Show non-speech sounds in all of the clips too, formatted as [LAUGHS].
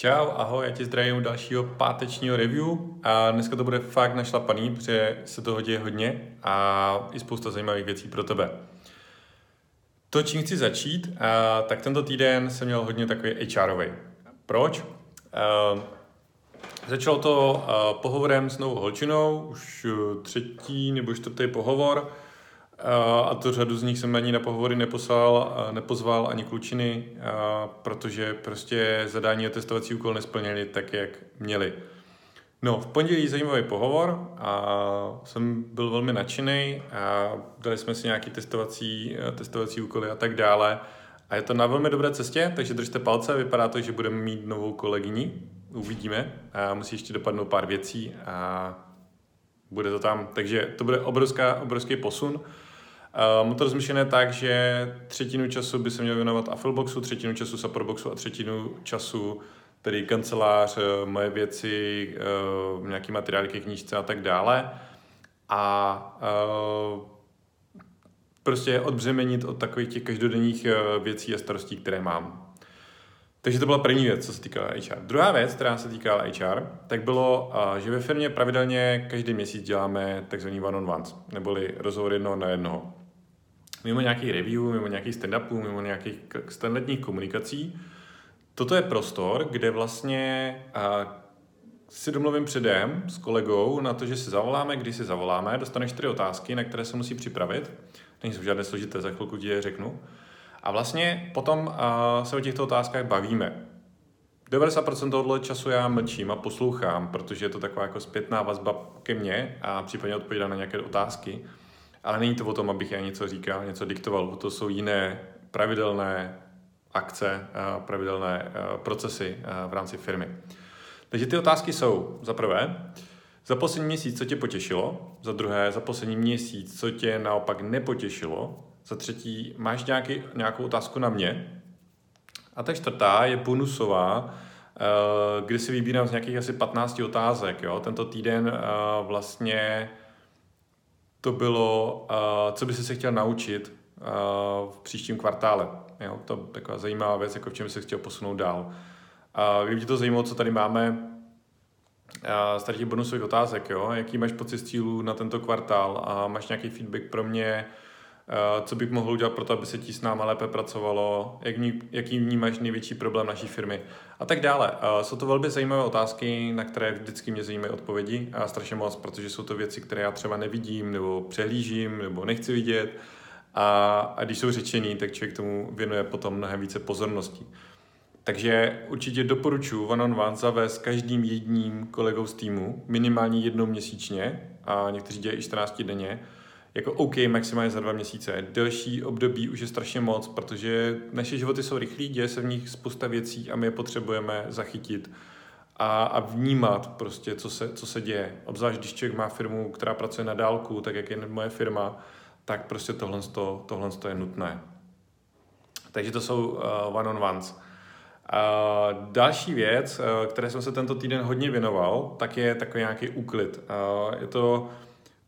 Čau, ahoj, já tě zdravím u dalšího pátečního review a dneska to bude fakt našlapaný, protože se toho děje hodně a i spousta zajímavých věcí pro tebe. To, čím chci začít, a, tak tento týden jsem měl hodně takový HRový. Proč? A, začalo to pohovorem s novou holčinou, už třetí nebo čtvrtý pohovor, a to řadu z nich jsem ani na pohovory neposlal, nepozval ani klučiny, protože prostě zadání a testovací úkol nesplnili tak, jak měli. No, v pondělí zajímavý pohovor a jsem byl velmi nadšený a dali jsme si nějaký testovací, testovací úkoly a tak dále. A je to na velmi dobré cestě, takže držte palce, vypadá to, že budeme mít novou kolegyni, uvidíme. A musí ještě dopadnout pár věcí a bude to tam, takže to bude obrovská, obrovský posun. Uh, mám to rozmyšlené tak, že třetinu času by se měl věnovat Affleboxu, třetinu času Supportboxu a třetinu času tedy kancelář, eh, moje věci, uh, nějaký materiály ke knížce a tak dále. A prostě odbřemenit od takových těch každodenních věcí a starostí, které mám. Takže to byla první věc, co se týkala HR. Druhá věc, která se týkala HR, tak bylo, že ve firmě pravidelně každý měsíc děláme takzvaný one-on-ones, neboli rozhovor jednoho na jednoho mimo nějaký review, mimo nějaký stand-upů, mimo nějakých standardních komunikací. Toto je prostor, kde vlastně a, si domluvím předem s kolegou na to, že si zavoláme, když si zavoláme, dostaneš čtyři otázky, na které se musí připravit. Není jsou žádné složité, za chvilku ti je řeknu. A vlastně potom a, se o těchto otázkách bavíme. 90% tohoto času já mlčím a poslouchám, protože je to taková jako zpětná vazba ke mně a případně odpovídám na nějaké otázky. Ale není to o tom, abych já něco říkal, něco diktoval, to jsou jiné pravidelné akce, pravidelné procesy v rámci firmy. Takže ty otázky jsou za prvé, za poslední měsíc, co tě potěšilo, za druhé, za poslední měsíc, co tě naopak nepotěšilo, za třetí, máš nějaký, nějakou otázku na mě, a ta čtvrtá je bonusová, kdy si vybírám z nějakých asi 15 otázek. Jo? Tento týden vlastně to bylo, uh, co by se chtěl naučit uh, v příštím kvartále. Jo? To je taková zajímavá věc, jako v čem se chtěl posunout dál. Uh, kdyby to zajímalo, co tady máme, uh, z těch bonusových otázek, jo? jaký máš pocit cílů na tento kvartál a máš nějaký feedback pro mě, co bych mohl udělat pro to, aby se ti s náma lépe pracovalo, jak vní, jaký vnímáš největší problém naší firmy a tak dále. Eh, jsou to velmi zajímavé otázky, na které vždycky mě zajímají odpovědi a strašně moc, protože jsou to věci, které já třeba nevidím nebo přehlížím nebo nechci vidět a, a když jsou řečený, tak člověk tomu věnuje potom mnohem více pozornosti. Takže určitě doporučuji one on one zavést každým jedním kolegou z týmu, minimálně jednou měsíčně a někteří dělají i 14 denně, jako OK, maximálně za dva měsíce. Delší období už je strašně moc, protože naše životy jsou rychlí, děje se v nich spousta věcí a my je potřebujeme zachytit a, a vnímat prostě, co se, co se děje. Obzvlášť, když člověk má firmu, která pracuje na dálku, tak jak je moje firma, tak prostě tohle, tohle je nutné. Takže to jsou uh, one-on-ones. Uh, další věc, uh, které jsem se tento týden hodně věnoval, tak je takový nějaký úklid. Uh, je to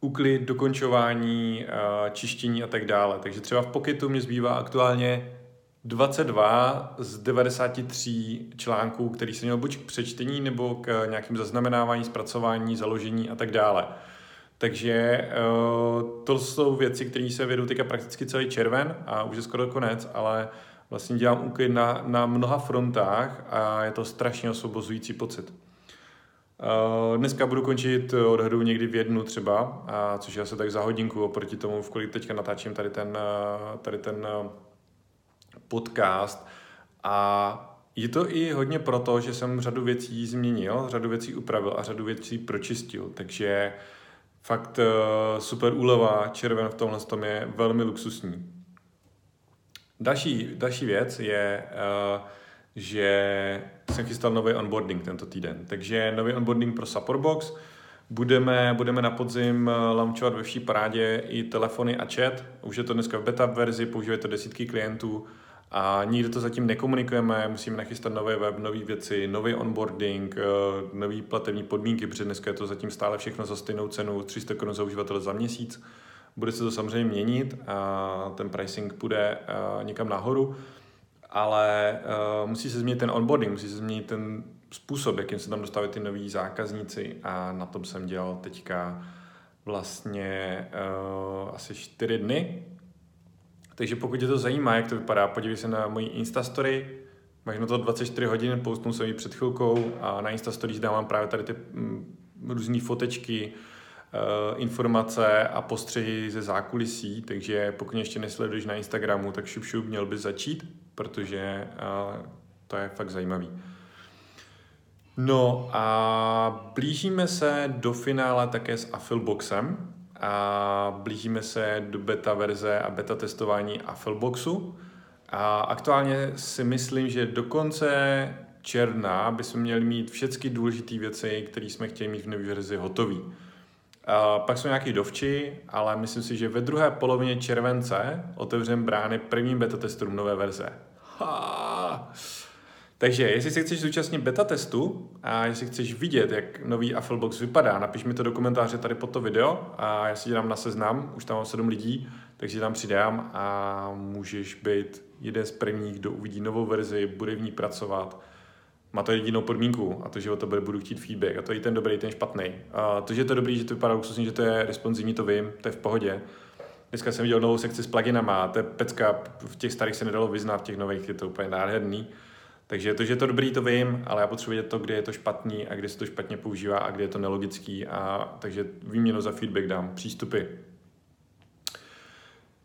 úklid, dokončování, eh, čištění a tak dále. Takže třeba v Pocketu mě zbývá aktuálně 22 z 93 článků, který jsem měl buď k přečtení nebo k nějakým zaznamenávání, zpracování, založení a tak dále. Takže eh, to jsou věci, které se vedou teďka prakticky celý červen a už je skoro konec, ale vlastně dělám úklid na, na mnoha frontách a je to strašně osvobozující pocit. Uh, dneska budu končit eh, odhadu někdy v jednu třeba, což je asi tak za hodinku oproti tomu, v kolik teďka natáčím tady ten, eh, tady ten podcast. A je to i hodně proto, že jsem řadu věcí změnil, řadu věcí upravil a řadu věcí pročistil. Takže fakt super úleva, červen v tomhle tom je velmi luxusní. Další, další věc je, že jsem chystal nový onboarding tento týden. Takže nový onboarding pro Supportbox. Budeme, budeme na podzim eh, launchovat ve vší parádě i telefony a chat. Už je to dneska v beta verzi, používají to desítky klientů a nikdy to zatím nekomunikujeme, musíme nachystat nové web, nové věci, nový onboarding, eh, nový platební podmínky, protože dneska je to zatím stále všechno za stejnou cenu, 300 korun za uživatele za měsíc. Bude se to samozřejmě měnit a ten pricing půjde eh, někam nahoru ale uh, musí se změnit ten onboarding, musí se změnit ten způsob, jakým se tam dostávají ty noví zákazníci. A na tom jsem dělal teďka vlastně uh, asi čtyři dny. Takže pokud tě to zajímá, jak to vypadá, podívej se na moji Instastory, máš na to 24 hodin, postnul jsem ji před chvilkou a na Instastories dávám právě tady ty mm, různé fotečky, uh, informace a postřehy ze zákulisí, takže pokud ještě nesleduješ na Instagramu, tak šup šup měl bys začít, protože uh, to je fakt zajímavý. No a blížíme se do finále také s Affilboxem a blížíme se do beta verze a beta testování Affilboxu. A aktuálně si myslím, že do konce června bychom měli mít všechny důležité věci, které jsme chtěli mít v nové verzi hotové. Pak jsou nějaký dovči, ale myslím si, že ve druhé polovině července otevřeme brány prvním beta testům nové verze. Ha! Takže jestli si chceš zúčastnit beta testu a jestli chceš vidět, jak nový Afflebox vypadá, napiš mi to do komentáře tady pod to video a já si dám na seznam, už tam mám 7 lidí, takže tam přidám a můžeš být jeden z prvních, kdo uvidí novou verzi, bude v ní pracovat. Má to jedinou podmínku a to, že o to budu chtít feedback a to je ten dobrý, ten špatný. A to, že je to dobrý, že to vypadá luxusně, že to je responsivní, to vím, to je v pohodě. Dneska jsem viděl novou sekci s pluginama, to je pecka, v těch starých se nedalo vyznat, v těch nových je to úplně nádherný. Takže to, že je to dobrý, to vím, ale já potřebuji vědět to, kde je to špatný a kde se to špatně používá a kde je to nelogický. A, takže výměnu za feedback dám, přístupy.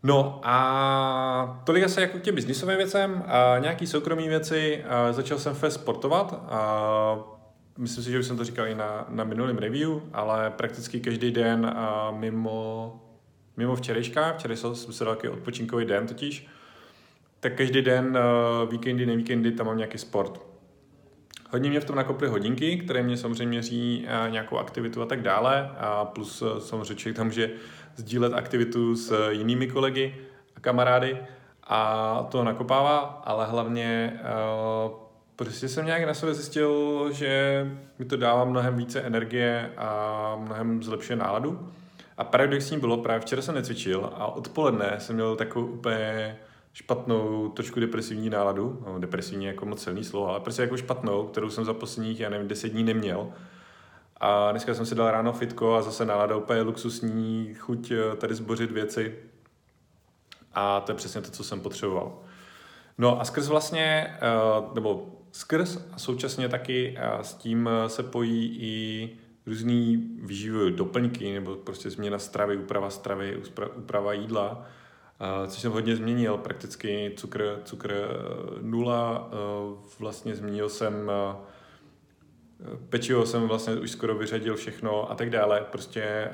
No a tolik asi jako k těm biznisovým věcem. A nějaký soukromý věci. A začal jsem fest sportovat. A myslím si, že už jsem to říkal i na, na minulém review, ale prakticky každý den a mimo, mimo včerejška, včera jsem se dal odpočinkový den totiž, tak každý den, uh, víkendy, nevíkendy, tam mám nějaký sport. Hodně mě v tom nakoply hodinky, které mě samozřejmě měří uh, nějakou aktivitu a tak dále. A plus uh, samozřejmě člověk tam může sdílet aktivitu s jinými kolegy a kamarády a to nakopává, ale hlavně prostě jsem nějak na sebe zjistil, že mi to dává mnohem více energie a mnohem zlepšuje náladu. A paradoxní bylo, právě včera jsem necvičil a odpoledne jsem měl takovou úplně špatnou, trošku depresivní náladu, no, depresivní jako moc silný slovo, ale prostě jako špatnou, kterou jsem za posledních, já nevím, deset dní neměl. A dneska jsem si dal ráno fitko a zase nálada úplně luxusní, chuť eh, tady zbořit věci. A to je přesně to, co jsem potřeboval. No a skrz vlastně, eh, nebo skrz a současně taky eh, s tím se pojí i různý výživové doplňky, nebo prostě změna stravy, úprava stravy, úprava jídla, což jsem hodně změnil, prakticky cukr, cukr eh, nula, eh, vlastně změnil jsem eh, pečivo jsem vlastně už skoro vyřadil všechno a tak dále, prostě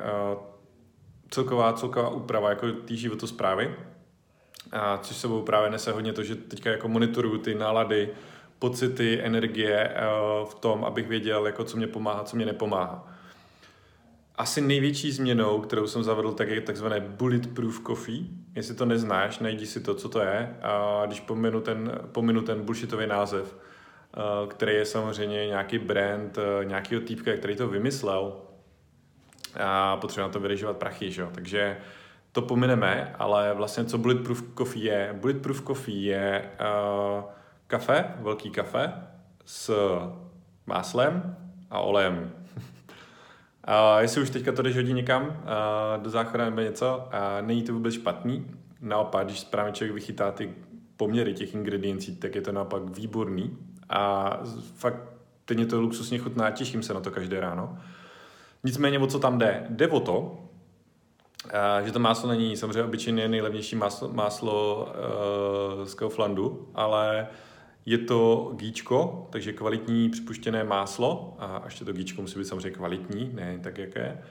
celková, celková úprava jako té životosprávy, a což sebou právě nese hodně to, že teďka jako monitoruju ty nálady, pocity, energie v tom, abych věděl, jako co mě pomáhá, co mě nepomáhá. Asi největší změnou, kterou jsem zavedl, tak je takzvané bulletproof coffee. Jestli to neznáš, najdi si to, co to je. A když pominu ten, pominu ten bullshitový název, který je samozřejmě nějaký brand nějakého týpka, který to vymyslel, a potřebuje na to vyrežovat prachy, že takže to pomineme, ale vlastně co Bulletproof Coffee je? Bulletproof Coffee je uh, kafe, velký kafe s máslem a olejem. [LAUGHS] A jestli už teďka to jdeš hodit někam do záchoda nebo něco, a není to vůbec špatný. Naopak, když správně člověk vychytá ty poměry těch ingrediencí, tak je to naopak výborný. A fakt teď mě to luxusně chutná, těším se na to každé ráno. Nicméně o co tam jde? Jde o to, že to máslo není samozřejmě obyčejně nejlevnější máslo, máslo uh, z Kauflandu, ale je to gíčko, takže kvalitní připuštěné máslo, a ještě to gíčko musí být samozřejmě kvalitní, ne tak jaké.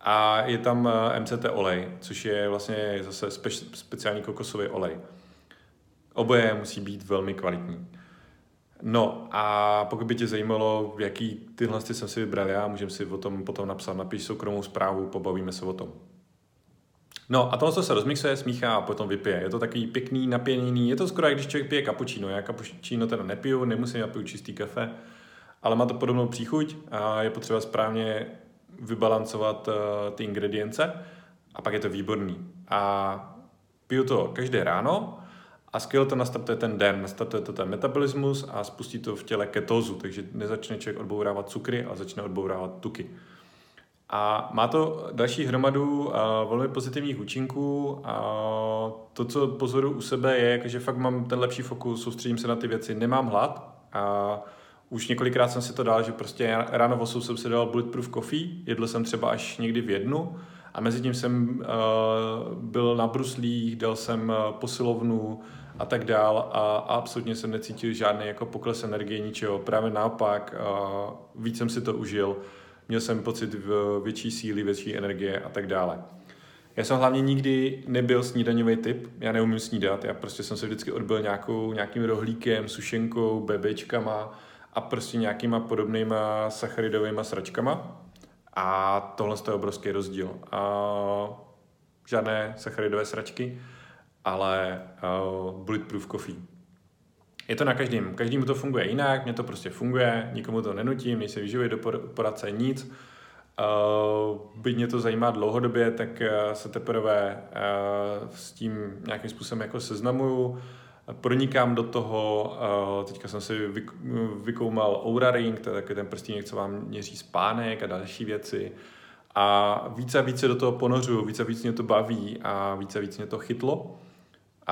A je tam eh, MCT olej, což je vlastně zase spe- speciální kokosový olej. Oboje musí být velmi kvalitní. No a pokud by tě zajímalo, jaký tyhle jsem si vybral já, můžeme si o tom potom napsat, napiš soukromou zprávu, pobavíme se o tom. No a tohle se rozmixuje, smíchá a potom vypije. Je to takový pěkný, napěněný, je to skoro jak když člověk pije kapučíno. Já kapučíno teda nepiju, nemusím, já piju čistý kafe, ale má to podobnou příchuť a je potřeba správně vybalancovat uh, ty ingredience a pak je to výborný. A piju to každé ráno A skvěle to nastartuje ten den, nastartuje to ten metabolismus a spustí to v těle ketózu, takže nezačne člověk odbourávat cukry, ale začne odbourávat tuky. A má to další hromadu uh, velmi pozitivních účinků a to, co pozoru u sebe, je, že fakt mám ten lepší fokus, soustředím se na ty věci, nemám hlad a už několikrát jsem si to dal, že prostě ráno v 8 jsem si dal bulletproof coffee, jedl jsem třeba až někdy v jednu a mezi tím jsem uh, byl na bruslích, dal jsem posilovnu a tak dál a, a absolutně jsem necítil žádný jako pokles energie, ničeho. Právě naopak, uh, víc jsem si to užil měl jsem pocit v větší síly, větší energie a tak dále. Já jsem hlavně nikdy nebyl snídaňový typ, já neumím snídat, já prostě jsem se vždycky odbil nějakou, nějakým rohlíkem, sušenkou, bebečkama a prostě nějakýma podobnýma sacharidovými sračkama. A tohle je obrovský rozdíl. A žádné sacharidové sračky, ale uh, bulletproof coffee je to na každém. Každému to funguje jinak, mně to prostě funguje, nikomu to nenutím, nejsem výživový do poradce nic. Uh, byť mě to zajímá dlouhodobě, tak se teprve uh, s tím nějakým způsobem jako seznamuju. Pronikám do toho, uh, teďka jsem si vyk, vykoumal Oura Ring, to je takový ten prstínek, co vám měří spánek a další věci. A více a více do toho ponořuju, více a víc mě to baví a více a víc mě to chytlo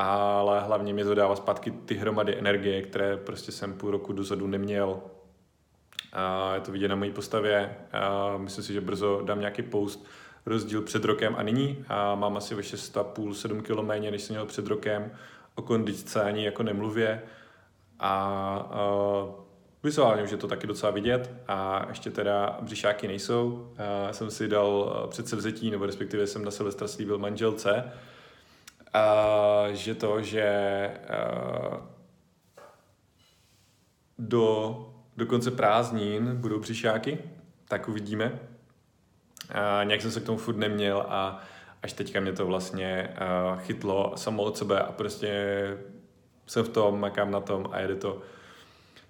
ale hlavně mě to dává zpátky ty hromady energie, které prostě jsem půl roku dozadu neměl. A je to vidět na mojí postavě. A myslím si, že brzo dám nějaký post rozdíl před rokem a nyní. A mám asi o 6,5-7 kg méně, než jsem měl před rokem. O kondičce ani jako nemluvě. A, a vizuálně už je to taky docela vidět a ještě teda břišáky nejsou. A jsem si dal předsevzetí, nebo respektive jsem na Silvestra slíbil manželce, a že to, že uh, do, do konce prázdnin budou břišáky, tak uvidíme. A nějak jsem se k tomu furt neměl a až teďka mě to vlastně uh, chytlo samo od sebe a prostě jsem v tom, makám na tom a jede to.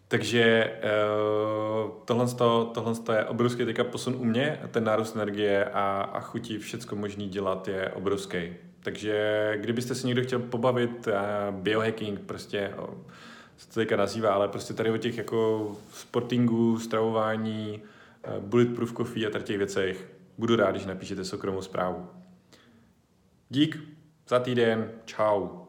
Takže uh, tohle, tohle je obrovský teďka posun u mě, ten nárůst energie a, a chutí všecko možný dělat je obrovský. Takže kdybyste si někdo chtěl pobavit, uh, biohacking, prostě, se to teďka nazývá, ale prostě tady o těch jako sportingu, stravování, uh, bulletproof coffee a tady těch věcech, budu rád, když napíšete soukromou zprávu. Dík za týden, čau.